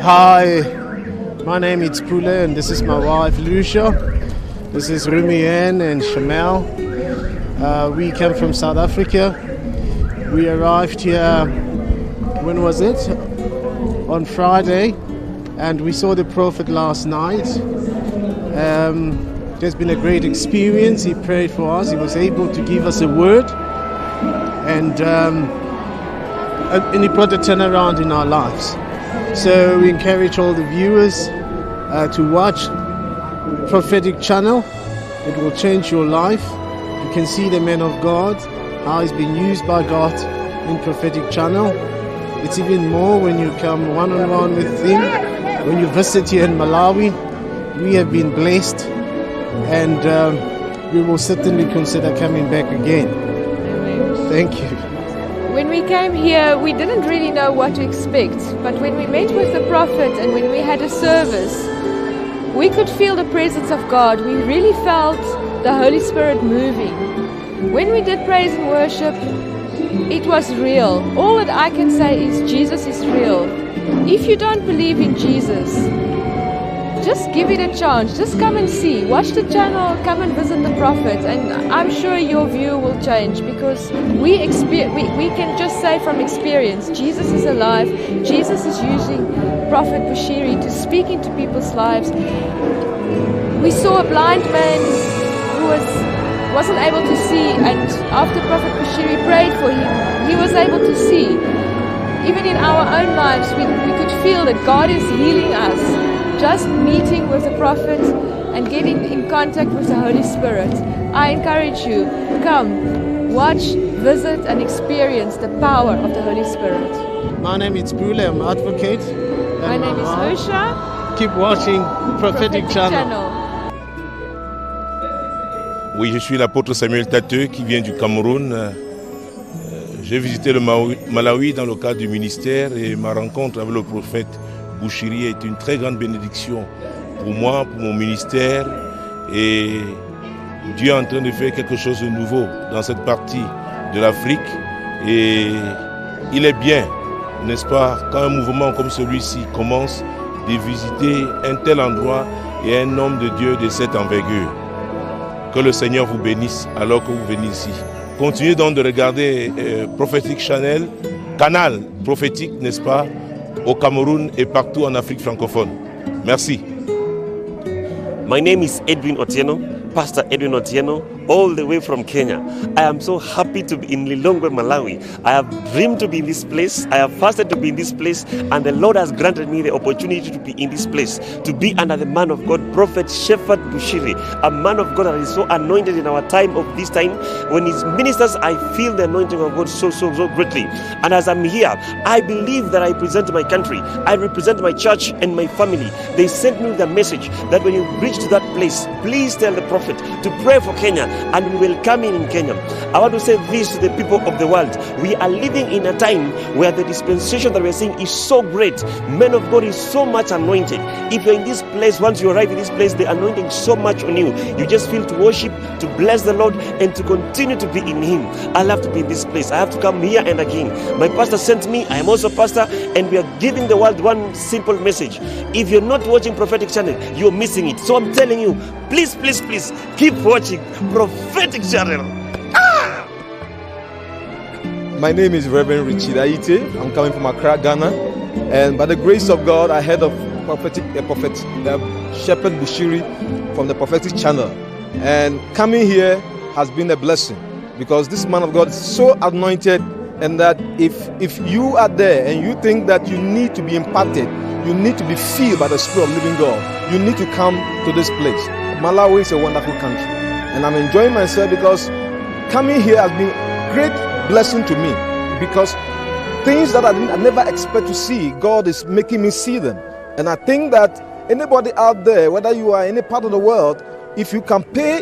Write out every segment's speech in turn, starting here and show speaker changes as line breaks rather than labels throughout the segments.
Hi, my name is Pule and this is my wife Lucia. This is Rumian and Shamel. Uh, we came from South Africa. We arrived here, when was it? On Friday, and we saw the prophet last night. Um, there's been a great experience. He prayed for us, he was able to give us a word, and, um, and he brought a turnaround in our lives. So we encourage all the viewers uh, to watch prophetic channel. It will change your life. You can see the man of God, how he's been used by God in prophetic channel. It's even more when you come one on one with him. When you visit here in Malawi, we have been blessed, and um, we will certainly consider coming back again. Thank you.
When we came here, we didn't really know what to expect, but when we met with the prophet and when we had a service, we could feel the presence of God. We really felt the Holy Spirit moving. When we did praise and worship, it was real. All that I can say is Jesus is real. If you don't believe in Jesus, just give it a chance. Just come and see. Watch the channel, come and visit the prophet, and I'm sure your view will change because we, we, we can just say from experience Jesus is alive. Jesus is using Prophet Bushiri to speak into people's lives. We saw a blind man who was wasn't able to see, and after Prophet Bushiri prayed for him, he was able to see. Even in our own lives, we, we could feel that God is healing us just meeting with the prophet and getting in contact with the Holy Spirit. I encourage you, come, watch, visit, and experience the power of the Holy Spirit.
My name is Bule, I'm advocate.
My name is Usha.
Keep watching Prophetic,
Prophetic
Channel.
Channel.
Oui, je suis l'apôtre Samuel Tateux qui vient du Cameroun. Euh, euh J'ai visité le Maui- Malawi dans le cadre du ministère et ma rencontre avec le prophète Bouchiri est une très grande bénédiction pour moi, pour mon ministère. Et Dieu est en train de faire quelque chose de nouveau dans cette partie de l'Afrique. Et il est bien, n'est-ce pas, quand un mouvement comme celui-ci commence, de visiter un tel endroit et un homme de Dieu de cette envergure. Que le Seigneur vous bénisse alors que vous venez ici. Continuez donc de regarder euh, Prophetic Channel, canal prophétique, n'est-ce pas, au Cameroun et partout en Afrique francophone. Merci.
My name is Edwin Otieno, Pastor Edwin Otieno, all the way from Kenya. I am so happy to be in Lilongwe, Malawi. I have dreamed to be in this place. I have fasted to be in this place, and the Lord has granted me the opportunity to be in this place, to be under the man of God, Prophet Shepherd Bushiri, a man of God that is so anointed in our time of this time. When his ministers, I feel the anointing of God so, so, so greatly. And as I'm here, I believe that I present my country, I represent my church and my family. They sent me the message that when you reach to that place, please tell the prophet to pray for Kenya and we will come in in Kenya. I want to say this to the people of the world. We are living in a time where the dispensation that we're seeing is so great. Men of God is so much anointed. If you're in this place, once you arrive in this place, the anointing is so much on you. You just feel to worship, to bless the Lord, and to continue to be in Him. I love to be in this place. I have to come here and again. My pastor sent me. I am also pastor, and we are giving the world one simple message. If you're not watching prophetic channel, you're missing it. So I'm telling you, please, please, please keep watching prophetic channel.
My name is Reverend Richie Aite. I'm coming from Accra, Ghana. And by the grace of God, I heard of prophetic, uh, prophet uh, Shepherd Bushiri from the prophetic channel. And coming here has been a blessing because this man of God is so anointed and that if if you are there and you think that you need to be imparted, you need to be filled by the Spirit of living God, you need to come to this place. Malawi is a wonderful country. And I'm enjoying myself because coming here has been great blessing to me because things that I, I never expect to see, God is making me see them. And I think that anybody out there, whether you are any part of the world, if you can pay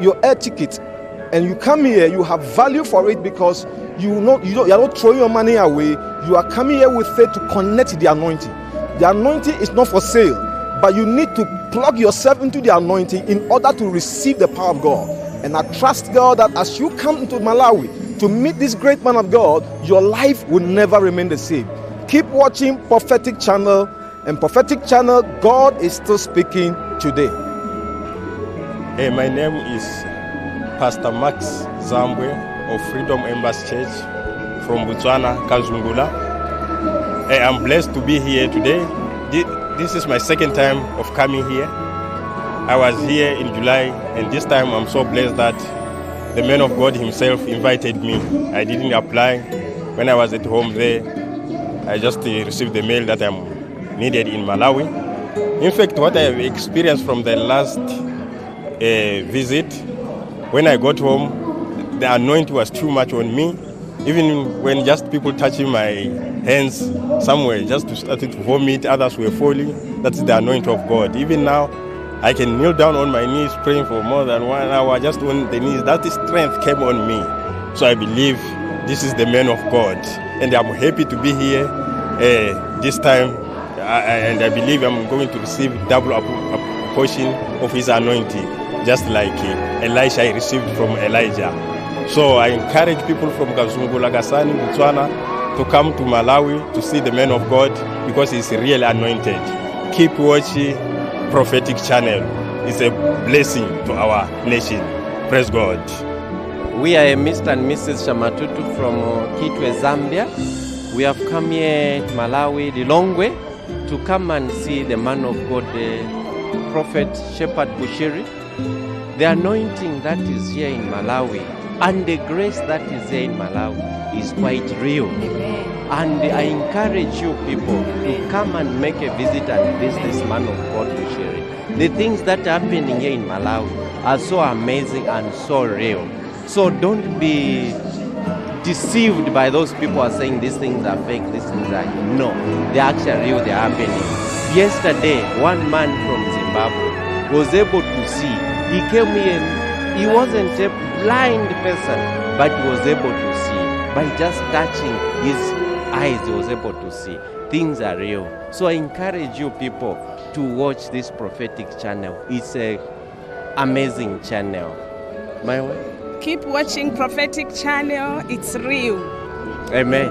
your air ticket and you come here, you have value for it because you not you don't, you are not throwing your money away. You are coming here with faith to connect the anointing. The anointing is not for sale, but you need to plug yourself into the anointing in order to receive the power of God. And I trust God that as you come into Malawi, to meet this great man of God, your life will never remain the same. Keep watching Prophetic Channel, and Prophetic Channel, God is still speaking today.
Hey, my name is Pastor Max Zambwe of Freedom Embassy Church from Botswana, Kazungula. Hey, I'm blessed to be here today. Thi- This is my second time of coming here. I was here in July, and this time I'm so blessed that the man of God himself invited me. I didn't apply. When I was at home there, I just uh, received the mail that I'm needed in Malawi. In fact, what I have experienced from the last uh, visit, when I got home, the anointing was too much on me. Even when just people touching my hands somewhere, just to start it to vomit, others were falling. That's the anointing of God. Even now, I can kneel down on my knees praying for more than one hour just on the knees. That strength came on me. So I believe this is the man of God. And I'm happy to be here uh, this time. I, and I believe I'm going to receive double portion of his anointing, just like uh, Elisha received from Elijah. So I encourage people from Kazungula, Kasani, Botswana to come to Malawi to see the man of God because he's really anointed. Keep watching Prophetic Channel. It's a blessing to our nation. Praise God.
We are Mr. and Mrs. Shamatutu from Kitwe, Zambia. We have come here to Malawi, Lilongwe, to come and see the man of God, the Prophet Shepherd Bushiri. The anointing that is here in Malawi and the grace that is there in Malawi is quite real. And I encourage you people to come and make a visit and visit this man of God, Bushiri. The things that are happening here in Malawi are so amazing and so real. So don't be deceived by those people who are saying these things are fake, these things are no, they're actually real, they're happening. Yesterday, one man from Zimbabwe was able to see. He came here, he wasn't a blind person, but he was able to see. By just touching his eyes, he was able to see. Things are real. So I encourage you people to watch this prophetic channel. It's a amazing channel. My way.
Keep watching Prophetic Channel. It's real.
Amen.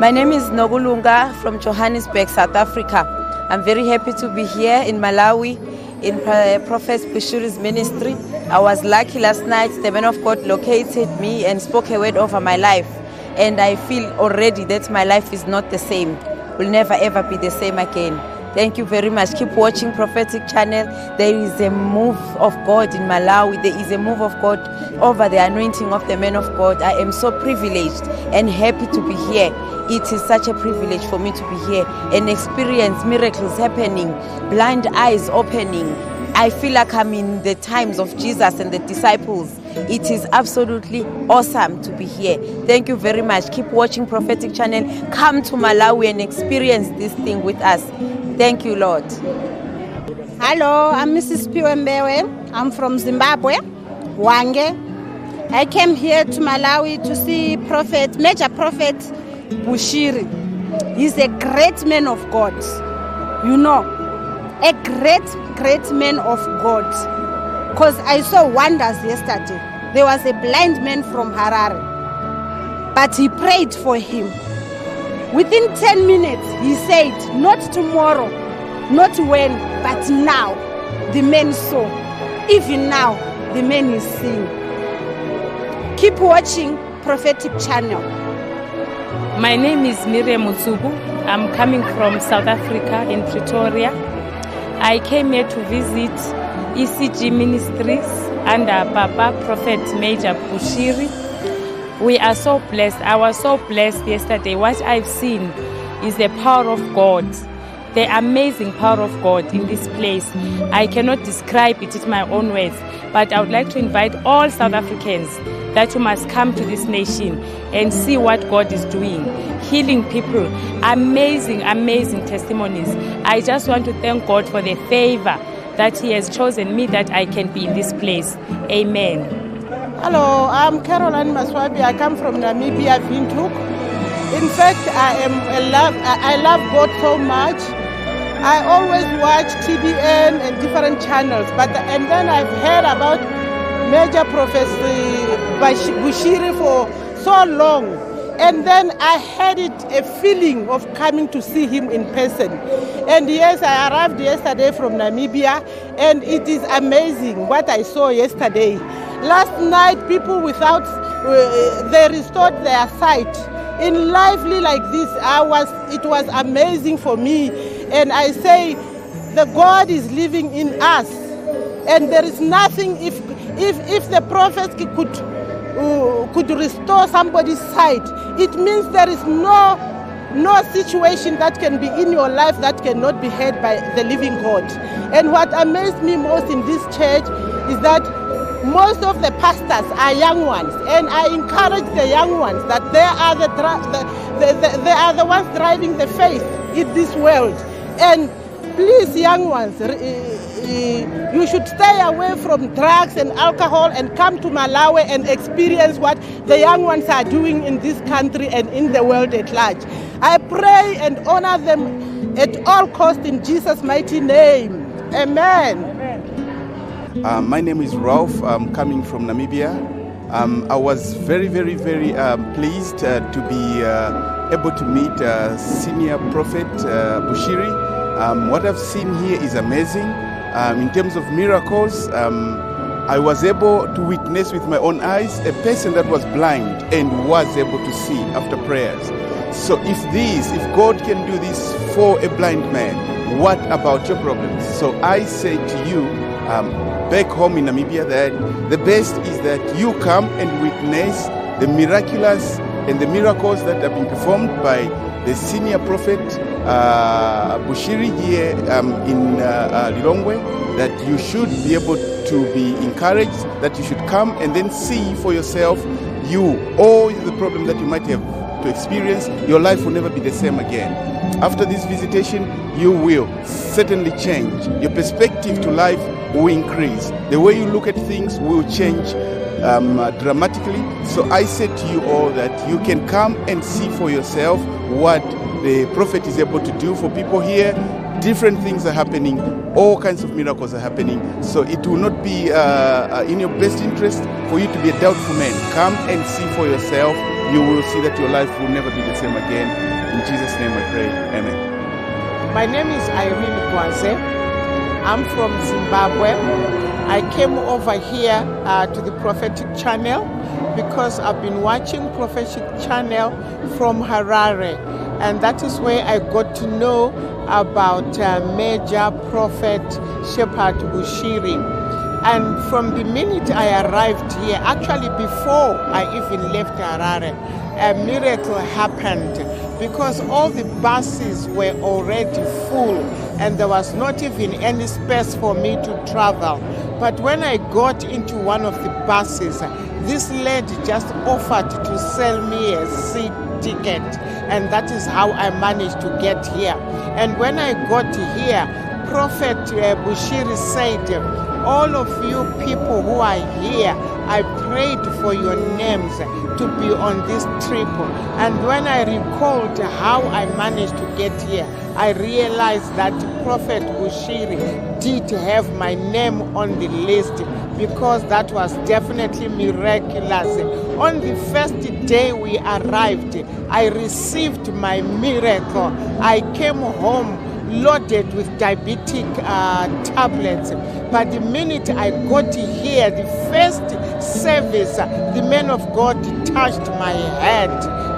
My name is Nogulunga from Johannesburg, South Africa. I'm very happy to be here in Malawi in Pro- Prophet Bushiri's ministry. I was lucky last night. The man of God located me and spoke a word over my life. And I feel already that my life is not the same, will never ever be the same again. Thank you very much. Keep watching Prophetic Channel. There is a move of God in Malawi. There is a move of God over the anointing of the men of God. I am so privileged and happy to be here. It is such a privilege for me to be here and experience miracles happening, blind eyes opening. I feel like I'm in the times of Jesus and the disciples. It is absolutely awesome to be here. Thank you very much. Keep watching Prophetic Channel. Come to Malawi and experience this thing with us. Thank you, Lord.
Hello, I'm Mrs. Piwembewe. I'm from Zimbabwe, Hwange. I came here to Malawi to see Prophet, Major Prophet Bushiri. He's a great man of God. You know, a great, great man of God. Because I saw wonders yesterday. There was a blind man from Harare, but he prayed for him. Within 10 minutes, he said, Not tomorrow, not when, but now. The man saw. Even now, the man is seeing. Keep watching Prophetic Channel.
My name is Miriam Mutsubu. I'm coming from South Africa in Pretoria. I came here to visit ECG Ministries under Papa Prophet Major Bushiri. We are so blessed. I was so blessed yesterday. What I've seen is the power of God, the amazing power of God in this place. I cannot describe it in my own words, but I would like to invite all South Africans that you must come to this nation and see what God is doing, healing people, amazing, amazing testimonies. I just want to thank God for the favor that He has chosen me that I can be in this place. Amen.
Hello, I'm Caroline Maswabi. I come from Namibia, Windhoek. In fact, I am a love. I love God so much. I always watch TBN and different channels, but and then I've heard about Major Professor Bushiri for so long. And then I had it a feeling of coming to see him in person. And yes, I arrived yesterday from Namibia, and it is amazing what I saw yesterday. Last night, people without uh, they restored their sight. In lively like this, I was it was amazing for me, and I say, the God is living in us, and there is nothing if if if the prophets could uh, could restore somebody's sight, it means there is no no situation that can be in your life that cannot be heard by the living God. And what amazed me most in this church is that most of the pastors are young ones, and I encourage the young ones that they are the, the, the, the they are the ones driving the faith in this world. And please, young ones, uh, you should stay away from drugs and alcohol and come to Malawi and experience what the young ones are doing in this country and in the world at large. I pray and honor them at all cost in Jesus' mighty name. Amen.
Um, my name is Ralph. I'm coming from Namibia. Um, I was very, very, very um, pleased uh, to be uh, able to meet uh, Senior Prophet uh, Bushiri. Um, what I've seen here is amazing. Um, in terms of miracles, um, I was able to witness with my own eyes a person that was blind and was able to see after prayers. So, if this, if God can do this for a blind man, what about your problems? So, I say to you, um, back home in Namibia that the best is that you come and witness the miraculous and the miracles that have been performed by the senior prophet uh, Bushiri here um, in uh, uh, Lilongwe, that you should be able to be encouraged, that you should come and then see for yourself you, all the problem that you might have to experience, your life will never be the same again. After this visitation, you will certainly change. Your perspective to life will increase. The way you look at things will change um, uh, dramatically. So I say to you all that you can come and see for yourself what the prophet is able to do for people here. Different things are happening, all kinds of miracles are happening. So it will not be uh, uh, in your best interest for you to be a doubtful man. Come and see for yourself. You will see that your life will never be the same again. In Jesus' name I pray. Amen.
My name is Irene Kwanze. I'm from Zimbabwe. I came over here uh, to the prophetic channel because I've been watching prophetic channel from Harare, and that is where I got to know about uh, Major Prophet Shepherd Bushiri. And from the minute I arrived here, actually before I even left Harare, a miracle happened because all the buses were already full and there was not even any space for me to travel. But when I got into one of the buses, this lady just offered to sell me a seat ticket, and that is how I managed to get here. And when I got here, Prophet uh, Bushiri said, all of you people who are here, I prayed for your names to be on this trip. And when I recalled how I managed to get here, I realized that Prophet Bushiri did have my name on the list because that was definitely miraculous. On the first day we arrived, I received my miracle. I came home loaded with diabetic uh, tablets. But the minute I got here, the first service, the man of God touched my head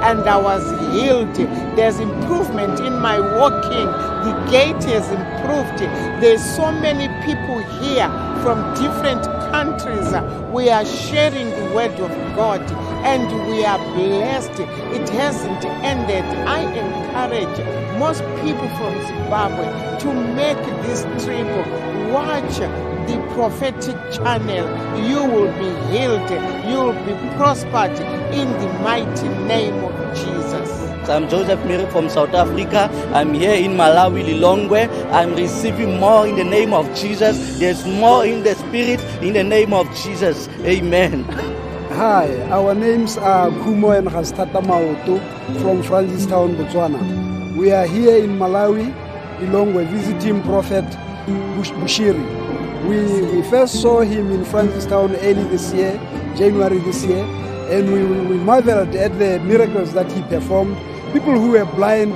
and I was healed. There's improvement in my walking. The gait has improved. There's so many people here from different countries. We are sharing the word of God and we are blessed. It hasn't ended. I encourage most people from Zimbabwe to make this trip. Watch the prophetic channel. You will be healed. You will be prospered in the mighty name of Jesus.
I'm Joseph Miri from South Africa. I'm here in Malawi, Lilongwe. I'm receiving more in the name of Jesus. There's more in the spirit in the name of Jesus. Amen.
Hi, our names are Kumo and Rastata Maoto from Francistown, Botswana. We are here in Malawi, along with visiting Prophet Bushiri. We, we first saw him in Francistown early this year, January this year, and we, we marveled at the miracles that he performed. People who were blind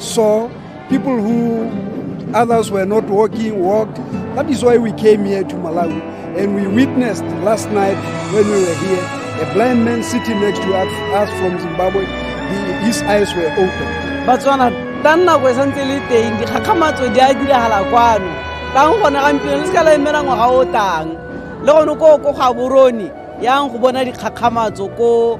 saw, people who others were not walking walked. That is why we came here to Malawi. And we witnessed last night when we were here a blind man sitting next to us from Zimbabwe. He, his eyes were open.
batswana tanna nako e santse le teng dikgakgamatso di a diragala kwano tang gone gampieno le se ka la emela ngwaga o tang le gone ko ko gaborone yang go bona dikgakgamatso ko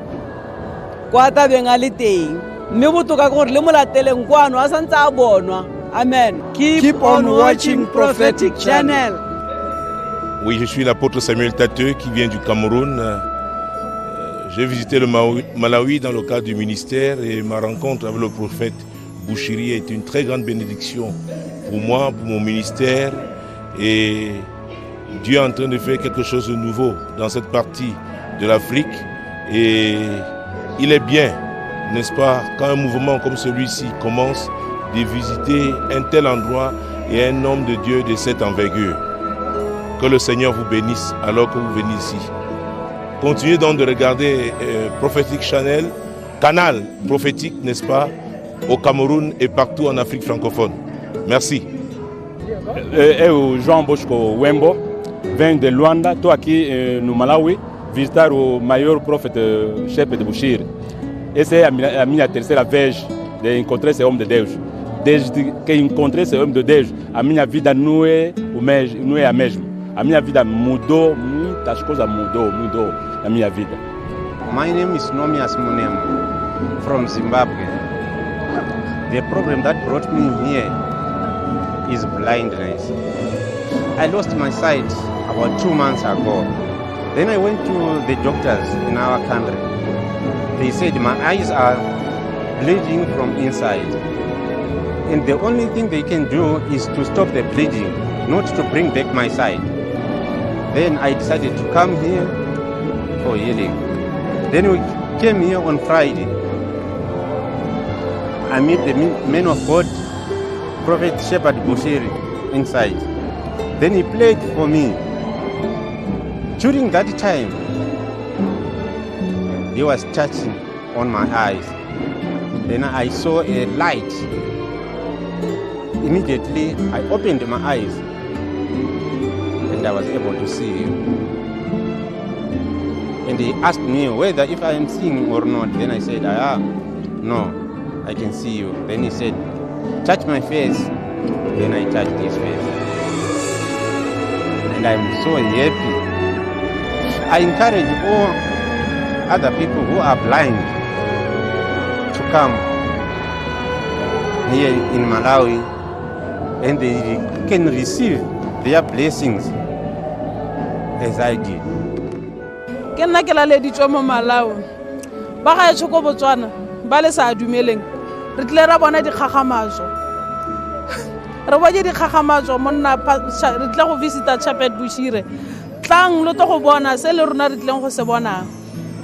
kwa tabeng a le teng mme botoka ke gore le molateleng kwano a santse a bonwa amen keep,
Keep on watching Prophetic Channel.
Oui, je suis l'apôtre Samuel Tateux qui vient du Cameroun. J'ai visité le Malawi dans le cadre du ministère et ma rencontre avec le prophète Bouchiri est une très grande bénédiction pour moi, pour mon ministère. Et Dieu est en train de faire quelque chose de nouveau dans cette partie de l'Afrique. Et il est bien, n'est-ce pas, quand un mouvement comme celui-ci commence, de visiter un tel endroit et un homme de Dieu de cette envergure. Que le Seigneur vous bénisse alors que vous venez ici. Continuez donc de regarder euh, Prophetic Channel, canal prophétique, n'est-ce pas, au Cameroun et partout en Afrique francophone. Merci.
Eh, eu João Bosco Wembo, venho de Luanda, estou aqui eh, no Malawi visitar o maior profeta Shepherd Bushir. Essa é a minha, terceira vez de encontrar esse homem de Deus. Desde que encontrei esse homem de Deus, a minha vida não é, o mes, não é a mesma. A minha vida mudou, muitas coisas mudou, mudou na minha vida.
My name is Nomias Munem from Zimbabwe. The problem that brought me here is blindness. I lost my sight about two months ago. Then I went to the doctors in our country. They said my eyes are bleeding from inside. And the only thing they can do is to stop the bleeding, not to bring back my sight. Then I decided to come here Oh, for healing. Then we came here on Friday. I met the men- man of God, Prophet Shepherd Bushiri, inside. Then he played for me. During that time, he was touching on my eyes. Then I saw a light. Immediately, I opened my eyes and I was able to see him. And he asked me whether if I am seeing or not. Then I said, I am. no, I can see you. Then he said, touch my face. Then I touched his face. And I'm so happy. I encourage all other people who are blind to come here in Malawi and they can receive their blessings as I did.
Ke nna ke laleditswe mo malawi ba gaetsho ko botswana ba le sa dumeleng. Re tlile ra bona dikgakgamatso re bone dikgakgamatso monna re tlile go visita chapet bushire. Tlang lo tlo go bona se le rona re tlileng go se bonang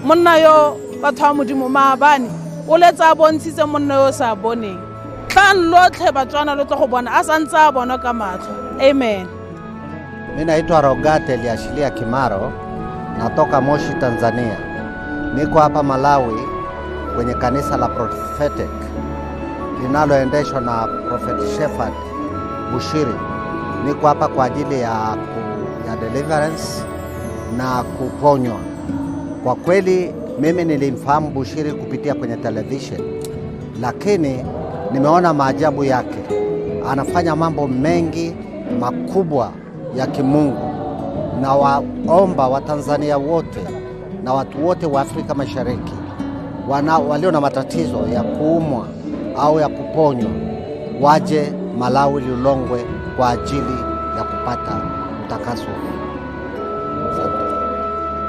monna yo batho ba modimo maabane o letsa a bontshitse monna yo o sa boneng. Tlang lotlhe batswana lo tlo go bona a santse a bona ka matlho. Amen.
Mi naitwa Rogate Liashilia Kimaro, natoka Moshi, Tanzania. Niko hapa Malawi kwenye kanisa la Prophetic linaloendeshwa na Prophet Shepherd Bushiri. Niko hapa kwa ajili ya, ya deliverance na kuponywa. Kwa kweli mimi nilimfahamu Bushiri kupitia kwenye television, lakini nimeona maajabu yake. Anafanya mambo mengi makubwa ya kimungu. Na waomba Watanzania wote na watu wote wa Afrika Mashariki wana, walio na matatizo ya kuumwa au ya kuponywa waje Malawi Lilongwe kwa ajili ya kupata utakaso.